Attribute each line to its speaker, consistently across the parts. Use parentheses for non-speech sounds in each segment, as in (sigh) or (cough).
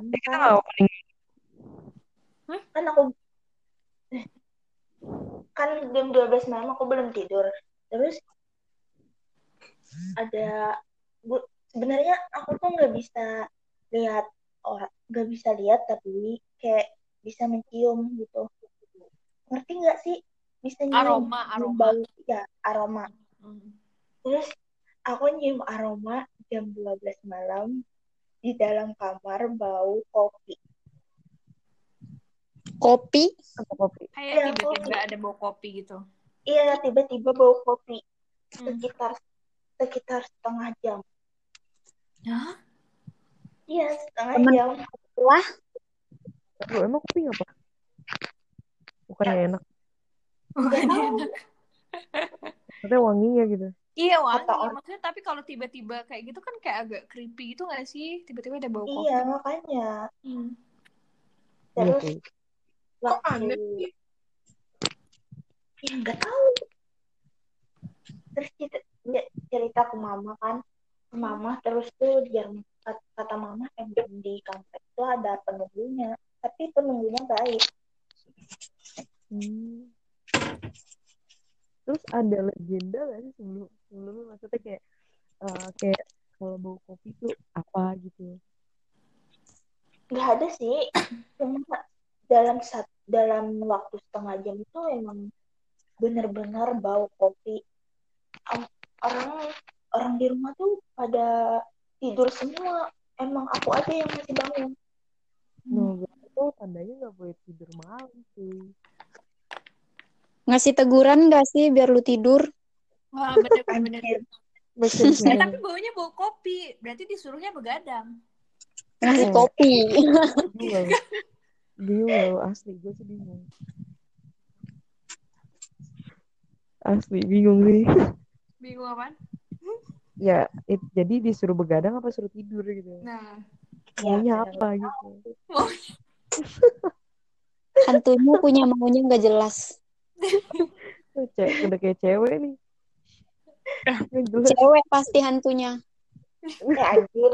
Speaker 1: Eh, kita
Speaker 2: kan
Speaker 1: nggak opening.
Speaker 2: kan aku kan jam 12 malam aku belum tidur terus ada bu, sebenarnya aku tuh nggak bisa lihat orang nggak bisa lihat tapi kayak bisa mencium gitu ngerti nggak sih bisa nyium
Speaker 3: Aroma,
Speaker 2: nyium
Speaker 3: aroma.
Speaker 2: bau ya aroma
Speaker 3: Hmm.
Speaker 2: terus aku nyium aroma jam 12 malam di dalam kamar bau kopi
Speaker 4: Kopi.
Speaker 1: Apa kopi?
Speaker 3: Kayak
Speaker 2: Iya,
Speaker 3: tiba-tiba
Speaker 2: kopi.
Speaker 3: ada bau kopi gitu.
Speaker 2: iya tiba-tiba bau kopi
Speaker 3: Hmm.
Speaker 2: sekitar sekitar setengah jam
Speaker 3: Hah?
Speaker 2: iya setengah
Speaker 4: Temen-
Speaker 2: jam
Speaker 4: Wah,
Speaker 1: Lu emang kopi apa? Bukannya enak.
Speaker 3: Bukan enak.
Speaker 1: Katanya wanginya gitu.
Speaker 3: Iya wangi,
Speaker 2: orang-
Speaker 3: maksudnya tapi kalau tiba-tiba kayak gitu kan kayak agak creepy gitu gak sih? Tiba-tiba ada bau kopi.
Speaker 2: iya makanya
Speaker 3: Hmm.
Speaker 1: Iya
Speaker 2: terus
Speaker 1: sih.
Speaker 2: waktu
Speaker 5: aneh sih?
Speaker 2: ya nggak tahu terus kita cerita ke mama kan ke mama terus tuh dia kata, kata mama emang di kantor itu ada penunggunya tapi penunggunya baik
Speaker 1: Hmm. Terus ada legenda gak sih sebelum sebelumnya maksudnya kayak eh, kayak kalau bau kopi tuh apa gitu?
Speaker 2: nggak ada sih cuma dalam sat, dalam waktu setengah jam itu emang bener-bener bau kopi orang orang di rumah tuh pada tidur semua emang aku aja yang masih bangun
Speaker 1: No, itu tandanya nggak boleh tidur malam sih.
Speaker 4: ngasih teguran gak sih biar lu tidur?
Speaker 3: Wah bener-bener. (laughs) Eh, tapi baunya bau kopi, berarti disuruhnya begadang.
Speaker 4: Ngasih
Speaker 1: Eh.
Speaker 4: kopi.
Speaker 1: bingung asli gue sih bingung. Asli bingung sih.
Speaker 3: Bingung apaan?
Speaker 1: Ya, it- jadi disuruh begadang apa suruh tidur gitu?
Speaker 3: Nah,
Speaker 1: Maunya
Speaker 2: bener.
Speaker 1: apa gitu?
Speaker 3: mau
Speaker 4: Hantunya punya maunya nggak jelas.
Speaker 1: Cek, udah kayak cewek nih.
Speaker 4: Cewek pasti hantunya.
Speaker 2: Eh, anjir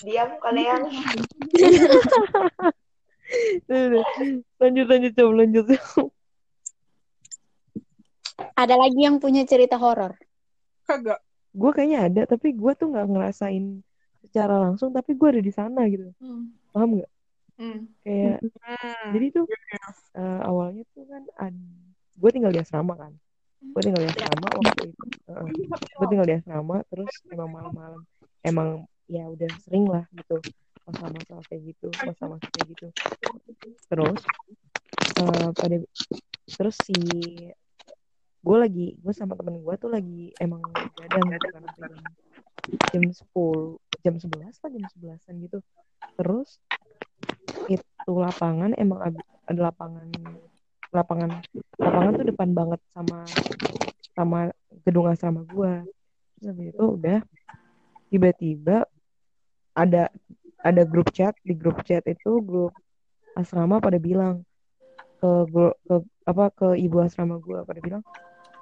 Speaker 2: diam kalian
Speaker 1: Tuh, tuh. Lanjut, lanjut, coba lanjut.
Speaker 4: Ada lagi yang punya cerita horor.
Speaker 5: Kagak.
Speaker 1: gue kayaknya ada, tapi gue tuh nggak ngerasain secara langsung, tapi gue ada di sana gitu.
Speaker 3: Hmm.
Speaker 1: Paham nggak?
Speaker 3: Hmm.
Speaker 1: Kayak
Speaker 5: Hmm.
Speaker 1: jadi tuh eh, awalnya tuh kan gue tinggal di asrama kan gue tinggal di asrama waktu itu. Gue tinggal di asrama terus emang malam-malam emang ya udah sering lah gitu masa-masa kayak gitu masa-masa kayak gitu. Terus eh, pada terus si gue lagi gue sama temen gue tuh lagi emang gadang gitu kan jam jam sepuluh jam sebelas lah jam sebelasan gitu. Terus itu lapangan emang ada lapangan lapangan lapangan tuh depan banget sama sama gedung asrama gua. Terus habis itu udah tiba-tiba ada ada grup chat di grup chat itu grup asrama pada bilang ke ke apa ke ibu asrama gua pada bilang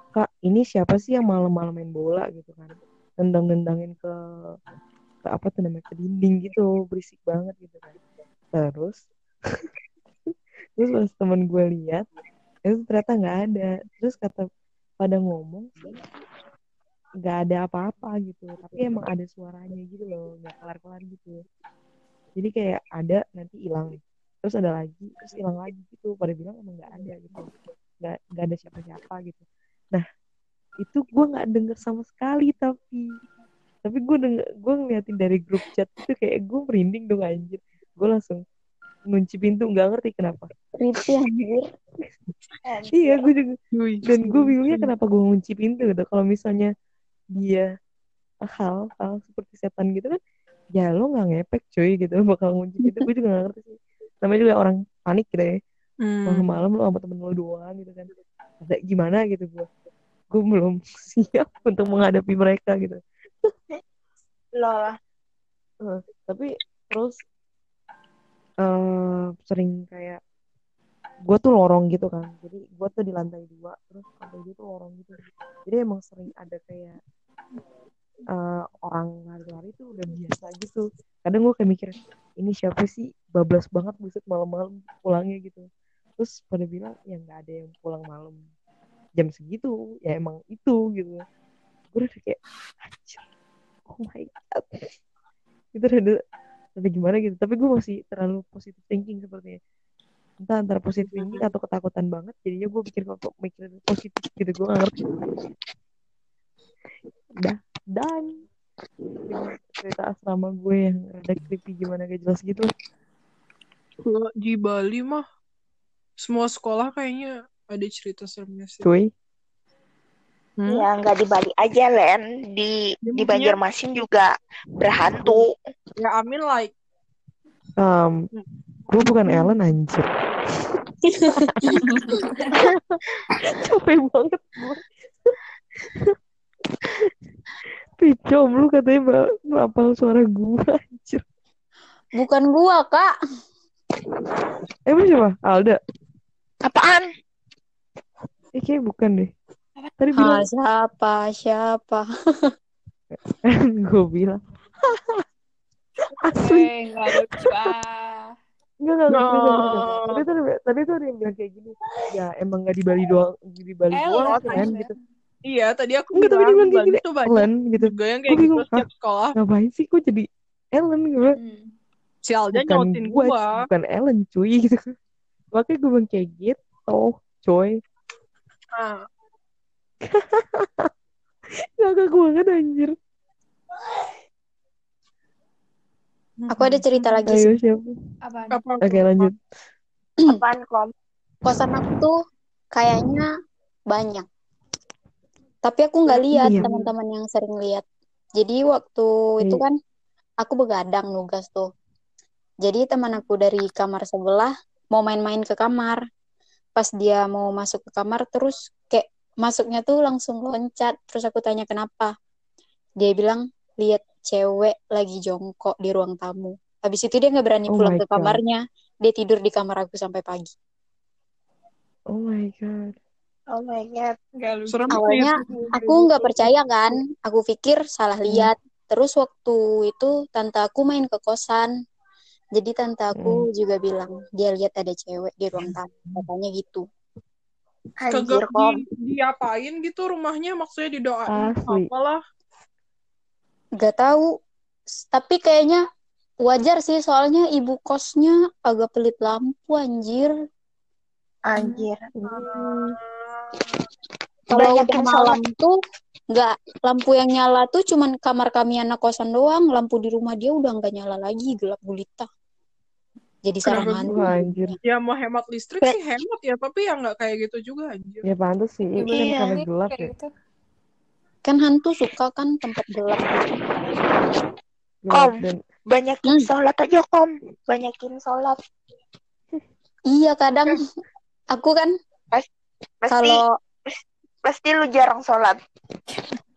Speaker 1: kak ini siapa sih yang malam-malam main bola? Gitu kan. Nendang-nendangin ke ke apa tuh namanya ke dinding gitu berisik banget gitu kan. Terus (laughs) terus pas temen gue lihat itu ternyata nggak ada. Terus kata pada ngomong nggak ada apa-apa gitu. Tapi emang ada suaranya gitu loh nggak kelar-kelar gitu. Jadi kayak ada nanti hilang. Terus ada lagi terus hilang lagi gitu. Pada bilang emang nggak ada gitu. Nggak nggak ada siapa-siapa gitu. Nah itu gue nggak denger sama sekali tapi. Tapi gue denger gue ngeliatin dari grup chat itu kayak gue merinding dong anjir. Gue langsung ngunci pintu nggak ngerti kenapa.
Speaker 4: Creepy anjir. (laughs)
Speaker 1: iya gue juga. Dan gue bingungnya kenapa gue ngunci pintu gitu. Kalau misalnya dia hal hal seperti setan gitu kan ya lo nggak ngepek cuy gitu. (laughs) Bakal ngunci pintu gue juga nggak ngerti sih. Namanya juga orang panik gitu ya.
Speaker 5: Hmm.
Speaker 1: malam-malam lo sama temen lo doang gitu kan. Ada gimana gitu gue gue belum (laughs) siap untuk menghadapi mereka gitu.
Speaker 2: Loh
Speaker 1: Eh, tapi terus eh sering kayak gue tuh lorong gitu kan. Jadi gue tuh di lantai dua terus lantai dua tuh lorong gitu. Jadi emang sering ada kayak eh, orang lari-lari tuh udah biasa gitu. Kadang gue kayak mikir ini siapa sih? Bablas banget buset malam-malam pulangnya gitu. Terus pada bilang ya nggak ada yang pulang malam. Jam segitu ya emang itu gitu. Gue udah kayak oh my god. Itu rada rada gimana gitu. Tapi gue masih terlalu positive thinking sepertinya entah antara positive thinking atau ketakutan banget jadinya gue pikir kok mikir positif gitu gue gak ngerti. Dah dan cerita asrama gue yang rada creepy gimana gak jelas gitu.
Speaker 5: Kalau di Bali mah semua sekolah kayaknya ada cerita seremnya sih.
Speaker 1: cuy
Speaker 5: Hmm?
Speaker 2: Ya nggak di Bali aja Len, di
Speaker 5: Ya,
Speaker 2: di Banjarmasin juga berhantu.
Speaker 5: Ya amin like
Speaker 1: um, gue bukan Ellen anjir (laughs) capek banget gue Picom lu katanya ngapal suara gue anjir
Speaker 4: Bukan gua, Kak.
Speaker 1: Emang siapa? Alda?
Speaker 2: Apaan?
Speaker 1: Eh bukan deh Tadi
Speaker 4: Ah,
Speaker 1: bilang
Speaker 4: siapa? Siapa? (laughs)
Speaker 1: Gue bilang (laughs) Asli
Speaker 3: Eh, nggak lucu ah.
Speaker 1: Enggak, enggak, enggak,
Speaker 5: No.
Speaker 1: serius. Tadi tuh, tadi tuh ada yang bilang kayak gini Ya emang gak di Bali doang Di Bali
Speaker 3: Ellen
Speaker 1: doang
Speaker 3: kan,
Speaker 1: kan gitu
Speaker 5: Iya tadi aku
Speaker 1: Enggak tapi dia
Speaker 5: bilang
Speaker 1: kayak gini Ellen gitu
Speaker 5: juga yang
Speaker 1: Gue
Speaker 5: kayak gitu setiap sekolah.
Speaker 1: Ngapain sih kok jadi Ellen gue
Speaker 3: Hmm.
Speaker 5: Si Alda
Speaker 1: bukan
Speaker 5: nyautin
Speaker 1: gua,
Speaker 5: gua.
Speaker 1: bukan Ellen cuy (laughs) gitu makanya gue bilang kayak gitu coy
Speaker 5: Nah, (laughs)
Speaker 1: gak gue banget anjir
Speaker 4: Aku ada cerita lagi
Speaker 1: ayo
Speaker 4: sih.
Speaker 1: siapa
Speaker 3: Apaan?
Speaker 5: apa
Speaker 1: oke lanjut
Speaker 2: Apaan kom?
Speaker 4: Kosan aku tuh kayaknya banyak. Tapi aku nggak lihat
Speaker 1: Iya.
Speaker 4: teman-teman yang sering lihat. Jadi waktu itu
Speaker 1: Iya.
Speaker 4: kan aku begadang nugas tuh. Jadi teman aku dari kamar sebelah mau main-main ke kamar. Pas dia mau masuk ke kamar terus kayak masuknya tuh langsung loncat. Terus aku tanya kenapa. Dia bilang lihat cewek lagi jongkok di ruang tamu. Habis itu dia nggak berani
Speaker 1: Oh
Speaker 4: pulang ke
Speaker 1: God.
Speaker 4: kamarnya. Dia tidur di kamar aku sampai pagi.
Speaker 1: oh my god
Speaker 2: Oh my god.
Speaker 3: Nggak lucu.
Speaker 5: serem
Speaker 4: Awalnya. Aku nggak percaya kan. Aku pikir salah lihat. Terus waktu itu tante aku main ke kosan. Jadi tante aku juga bilang dia lihat ada cewek di ruang tamu. Katanya gitu.
Speaker 2: Anjir
Speaker 5: Kagak
Speaker 2: kom.
Speaker 5: di, diapain gitu rumahnya maksudnya didoain
Speaker 1: Asli.
Speaker 5: apalah.
Speaker 4: Gak tahu. Tapi kayaknya wajar sih soalnya ibu kosnya agak pelit lampu anjir.
Speaker 2: Anjir.
Speaker 1: Hmm.
Speaker 4: Kalau
Speaker 2: yang
Speaker 4: malam tuh nggak lampu yang nyala tuh cuman kamar kami anak kosan doang. Lampu di rumah dia udah nggak nyala lagi gelap gulita. Jadi sarang
Speaker 5: Kenapa
Speaker 4: hantu.
Speaker 1: Anjir
Speaker 5: Ya mau hemat listrik sih hemat ya, tapi ya nggak kayak gitu juga anjir.
Speaker 1: ya pantas sih
Speaker 3: Ya,
Speaker 1: itu kan
Speaker 2: Iya.
Speaker 1: karena
Speaker 3: sih,
Speaker 1: gelap
Speaker 3: kayak
Speaker 1: ya
Speaker 3: gitu.
Speaker 4: Kan hantu suka kan tempat gelap.
Speaker 1: gelap
Speaker 2: Kom.
Speaker 1: dan
Speaker 2: Banyakin
Speaker 4: Hmm.
Speaker 2: sholat aja kom. Banyakin sholat.
Speaker 4: Iya kadang aku kan
Speaker 2: Pasti
Speaker 4: kalau
Speaker 2: pasti lu jarang sholat.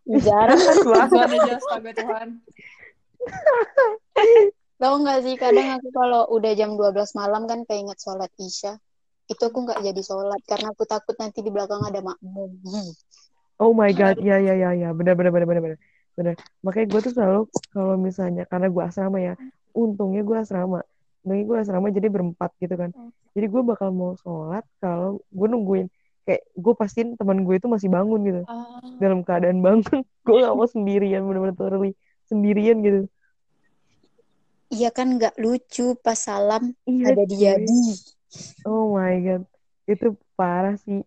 Speaker 4: jarang
Speaker 3: Tuhan aja astaga Tuhan. (laughs)
Speaker 4: tahu nggak sih kadang aku kalau udah jam 12 malam kan keinget sholat isya. Itu aku nggak jadi sholat karena aku takut nanti di belakang ada makmum.
Speaker 1: Oh my god ya ya ya ya. Benar benar benar benar benar. Benar makanya gue tuh selalu kalau misalnya karena gue asrama ya untungnya gue asrama. Untungnya gue asrama jadi berempat gitu kan. Jadi gue bakal mau sholat kalau gue nungguin kayak gue pastiin teman gue itu masih bangun gitu.
Speaker 3: Ah,
Speaker 1: dalam keadaan bangun (laughs) gue gak mau sendirian bener-bener totally sendirian gitu
Speaker 4: Iya kan nggak lucu pas salam
Speaker 1: iya
Speaker 4: ada dia di.
Speaker 1: oh my god itu parah sih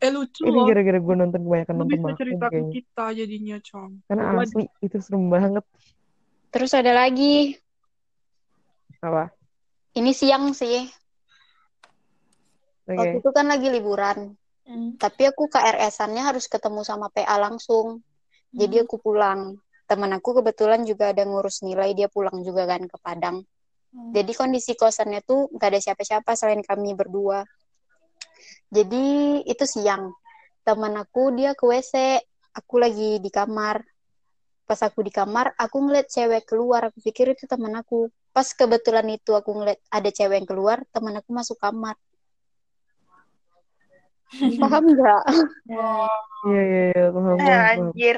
Speaker 5: Eh lucu
Speaker 1: ini gara-gara gue nonton kebanyakan
Speaker 5: Lu
Speaker 1: nonton
Speaker 5: bisa cerita ke kita jadinya, Cong.
Speaker 1: karena
Speaker 5: Gua-
Speaker 1: asli itu serem banget
Speaker 4: Terus ada lagi
Speaker 1: apa
Speaker 4: ini siang sih.
Speaker 1: oke
Speaker 4: Waktu itu kan lagi liburan.
Speaker 3: hmm.
Speaker 4: Tapi aku KRS-annya harus ketemu sama PA langsung. Jadi aku pulang. Teman aku kebetulan juga ada ngurus nilai, dia pulang juga kan ke Padang.
Speaker 3: Hmm.
Speaker 4: Jadi kondisi kosannya tuh nggak ada siapa-siapa selain kami berdua. Jadi itu siang. Teman aku dia ke WC, aku lagi di kamar. Pas aku di kamar, aku ngeliat cewek keluar. Aku pikir itu teman aku. Pas kebetulan itu aku ngeliat ada cewek yang keluar, teman aku masuk kamar. (laughs) Paham nggak?
Speaker 1: iya iya iya paham
Speaker 2: Eh, anjir.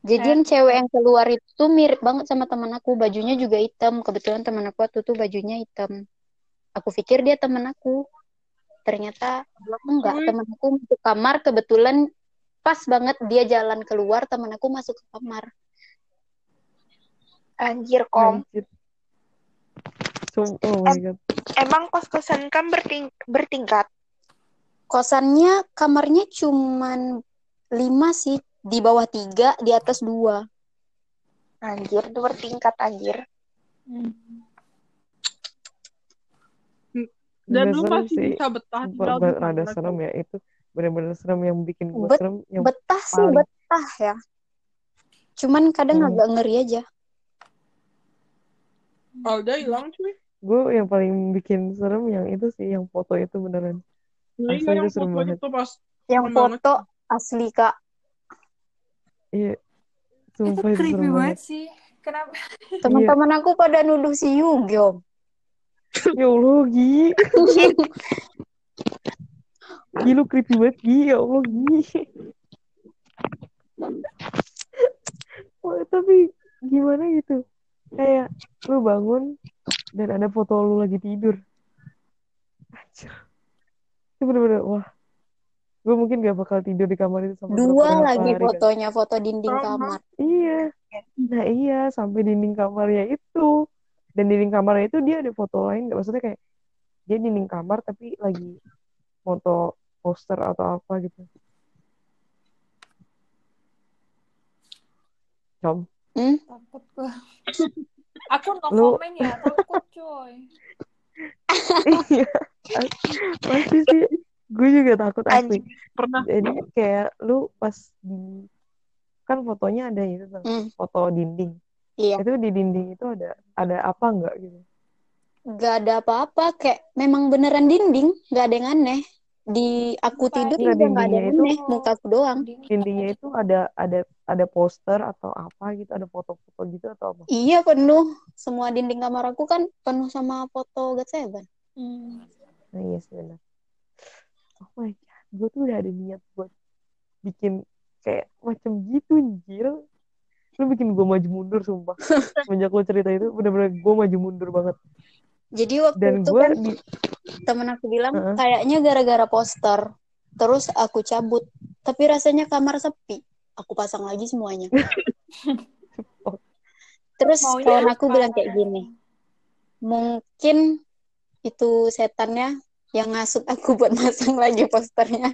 Speaker 4: Jadi yang cewek yang keluar itu mirip banget sama teman aku. Bajunya juga hitam. Kebetulan teman aku waktu itu bajunya hitam. Aku pikir dia teman aku. Ternyata enggak.
Speaker 5: Cuy.
Speaker 4: Teman aku masuk kamar. Kebetulan pas banget dia jalan keluar. Teman aku masuk ke kamar.
Speaker 2: Anjir kom.
Speaker 1: Anjir. Oh my god.
Speaker 2: Emang kos-kosan kan berting bertingkat.
Speaker 4: Kosannya kamarnya cuman lima sih. Di bawah tiga, di atas dua.
Speaker 2: Anjir, itu bertingkat anjir.
Speaker 5: Dan
Speaker 1: Bener
Speaker 5: lu masih
Speaker 1: sih.
Speaker 5: bisa betah di
Speaker 1: rada serem ya itu bener-bener serem yang bikin gue
Speaker 4: Bet-
Speaker 1: serem yang
Speaker 4: Betah sih,
Speaker 1: paling-
Speaker 4: betah ya. Cuman kadang
Speaker 1: Hmm.
Speaker 4: agak ngeri aja.
Speaker 5: Alda hilang cuy.
Speaker 1: gue yang paling bikin serem yang itu sih yang foto itu beneran
Speaker 5: Nah,
Speaker 1: Asli
Speaker 5: iya yang
Speaker 1: itu serem
Speaker 5: foto
Speaker 1: banget.
Speaker 5: itu pas
Speaker 4: Yang
Speaker 5: Serem banget.
Speaker 4: foto asli, Kak.
Speaker 1: Iya
Speaker 3: Itu
Speaker 1: sumpah itu
Speaker 3: creepy banget
Speaker 1: banget
Speaker 3: sih. Kenapa? (laughs)
Speaker 4: Teman-teman aku pada nuduh si Yugyom.
Speaker 1: ya Allah Gi (laughs) Gi lu creepy banget Gi ya Allah Gi Wah, tapi gimana gitu kayak lu bangun dan ada foto lu lagi tidur Anjir. itu bener-bener wah gue mungkin gak bakal tidur di kamar itu sampai
Speaker 4: Dua lagi
Speaker 1: hari kan.
Speaker 4: fotonya, foto dinding
Speaker 5: Sama.
Speaker 4: kamar.
Speaker 1: Iya. Nah iya sampai dinding kamarnya itu. Dan dinding kamarnya itu dia ada foto lain nggak maksudnya kayak dia dinding kamar tapi lagi foto poster atau apa gitu. Com.
Speaker 4: Hmm?
Speaker 3: Takut gue. Aku no
Speaker 1: Lu-
Speaker 3: komen ya, takut coy. (laughs)
Speaker 1: Iya. Pasti sih. Gue juga takut asli.
Speaker 5: Pernah
Speaker 1: Jadi kayak lu pas di kan fotonya ada itu tuh,
Speaker 4: Hmm.
Speaker 1: foto dinding.
Speaker 4: Iya.
Speaker 1: Itu di dinding itu ada ada apa nggak gitu?
Speaker 4: Gak ada apa-apa, kayak memang beneran dinding, gak ada yang aneh. Di aku tidur
Speaker 1: Nggak,
Speaker 4: juga gak ada yang aneh, muka aku doang.
Speaker 1: Dindingnya itu ada ada ada poster atau apa gitu, ada foto-foto gitu atau apa?
Speaker 4: Iya penuh, semua dinding kamar aku kan penuh sama foto God Seven.
Speaker 3: Hmm.
Speaker 1: Nah, iya sih benar. Oh my god, gue tuh udah ada niat buat bikin kayak macam gitu anjir. Lu bikin gue maju mundur sumpah. (laughs) Semenjak lu cerita itu bener-bener gue maju mundur banget.
Speaker 4: Jadi waktu
Speaker 1: Dan
Speaker 4: itu kan
Speaker 1: di
Speaker 4: temen aku bilang
Speaker 1: Heeh.
Speaker 4: kayaknya gara-gara poster. Terus aku cabut, tapi rasanya kamar sepi. Aku pasang lagi semuanya. (laughs) Terus kawan aku bilang kayak gini, mungkin itu setannya yang ngasut aku buat masang lagi posternya.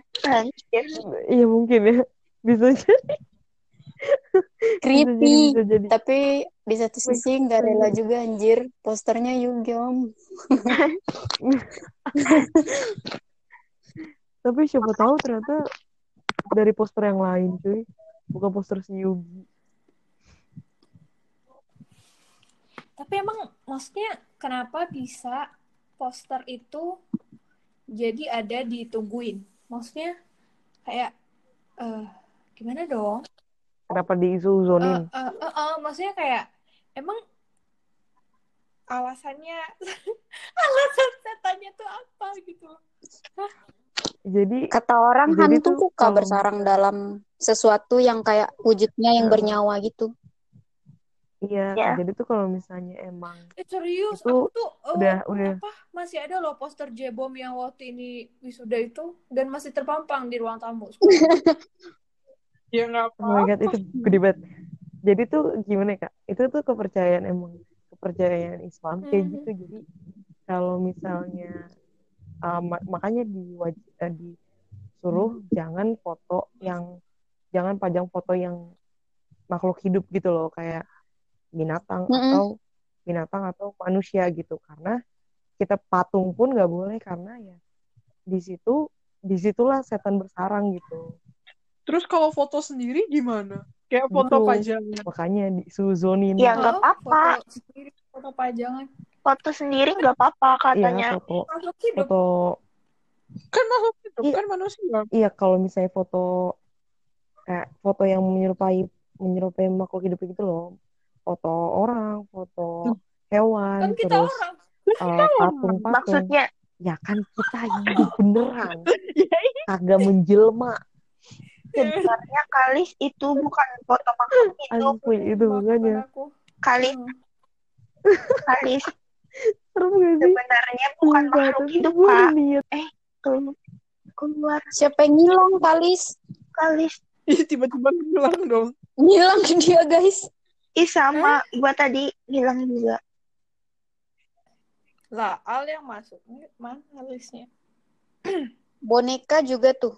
Speaker 1: Iya mungkin ya. Bisa jadi, bisa jadi,
Speaker 4: Creepy.
Speaker 1: bisa jadi.
Speaker 4: Tapi di satu sisi nggak rela juga anjir, posternya Yugyom. (laughs)
Speaker 1: Tapi siapa tahu ternyata dari poster yang lain cuy. Bukan poster si Yugi.
Speaker 3: Tapi emang maksudnya kenapa bisa poster itu jadi ada ditungguin? Maksudnya kayak eh gimana dong?
Speaker 1: Kenapa
Speaker 3: Eh,
Speaker 1: diisuzonin?
Speaker 3: eh, eh, eh, maksudnya kayak emang alasannya (laughs) alasan setannya tuh apa gitu?
Speaker 1: Jadi
Speaker 4: Kata orang
Speaker 1: Jadi
Speaker 4: hantu
Speaker 1: tuh
Speaker 4: suka
Speaker 1: kalau
Speaker 4: bersarang dalam sesuatu yang kayak wujudnya yang
Speaker 1: Heeh.
Speaker 4: bernyawa gitu.
Speaker 1: Iya,
Speaker 2: Ya.
Speaker 1: jadi tuh kalau misalnya emang
Speaker 3: Eh serius,
Speaker 1: Itu
Speaker 3: aku tuh eh,
Speaker 1: udah udah
Speaker 3: apa masih ada loh poster J-Bom yang waktu ini wisuda itu dan masih terpampang di ruang tamu. (laughs)
Speaker 5: ya nggak
Speaker 1: Oh my god,
Speaker 5: apa-apa
Speaker 1: itu gede banget. Jadi tuh gimana ya, Kak? Itu tuh kepercayaan emang kepercayaan Islam kayak
Speaker 3: Mhm.
Speaker 1: gitu. Jadi kalau misalnya uh, ma- makanya di uh, disuruh jangan foto yang jangan pajang foto yang makhluk hidup gitu loh kayak binatang
Speaker 4: Mm-mm.
Speaker 1: atau binatang atau manusia gitu karena kita patung pun nggak boleh karena ya di situ di situlah setan bersarang gitu
Speaker 5: terus kalau foto sendiri gimana kayak foto
Speaker 1: Betul.
Speaker 5: pajangan
Speaker 1: makanya disuzonin
Speaker 2: Ya nggak
Speaker 3: Oh,
Speaker 2: apa-apa.
Speaker 3: Foto sendiri, foto pajangan.
Speaker 2: Foto sendiri nggak apa-apa
Speaker 1: iya
Speaker 2: katanya.
Speaker 1: foto
Speaker 3: Makhluk hidup.
Speaker 1: foto
Speaker 5: kan makhluk hidup
Speaker 1: Iya.
Speaker 5: kan manusia
Speaker 1: iya kalau misalnya foto kayak foto yang menyerupai menyerupai makhluk hidup gitu loh foto orang foto hewan
Speaker 3: Kan kita
Speaker 1: terus
Speaker 3: orang.
Speaker 1: uh, patung-patung
Speaker 2: Maksudnya
Speaker 1: ya kan kita hidup beneran (laughs)
Speaker 5: ya
Speaker 1: kagak menjelma
Speaker 2: sebenarnya Kalis itu bukan foto makhluk itu
Speaker 1: Asli itu
Speaker 3: aku.
Speaker 2: Kalis
Speaker 3: Hmm.
Speaker 2: Kalis
Speaker 1: Serem gak sih?
Speaker 2: sebenarnya bukan
Speaker 1: Sumpah,
Speaker 2: makhluk hidup kak
Speaker 1: niat.
Speaker 2: Keluar- keluar
Speaker 4: Siapa yang ngilang, Kalis?
Speaker 2: Kalis
Speaker 5: Ih, tiba-tiba hilang dong.
Speaker 4: Ngilang dia, guys.
Speaker 2: Ih sama. Gua tadi hilang juga.
Speaker 3: Lah, Al yang masuk. Mana listnya? (clears throat)
Speaker 4: Boneka juga tuh.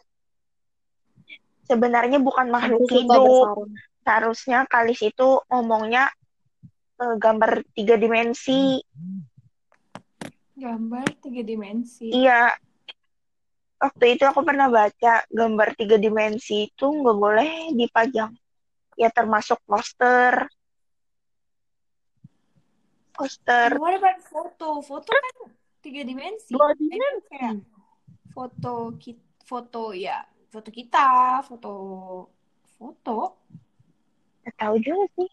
Speaker 2: sebenarnya bukan makhluk hidup. seharusnya Kalis itu ngomongnya eh, gambar tiga dimensi.
Speaker 3: Gambar tiga dimensi.
Speaker 2: iya. Waktu itu aku pernah baca gambar tiga dimensi itu nggak boleh dipajang. Ya termasuk poster poster
Speaker 3: What about foto? Foto kan tiga dimensi.
Speaker 5: Dua
Speaker 3: I mean, kayak foto kita, foto ya, foto kita, foto foto.
Speaker 2: Nggak tahu juga sih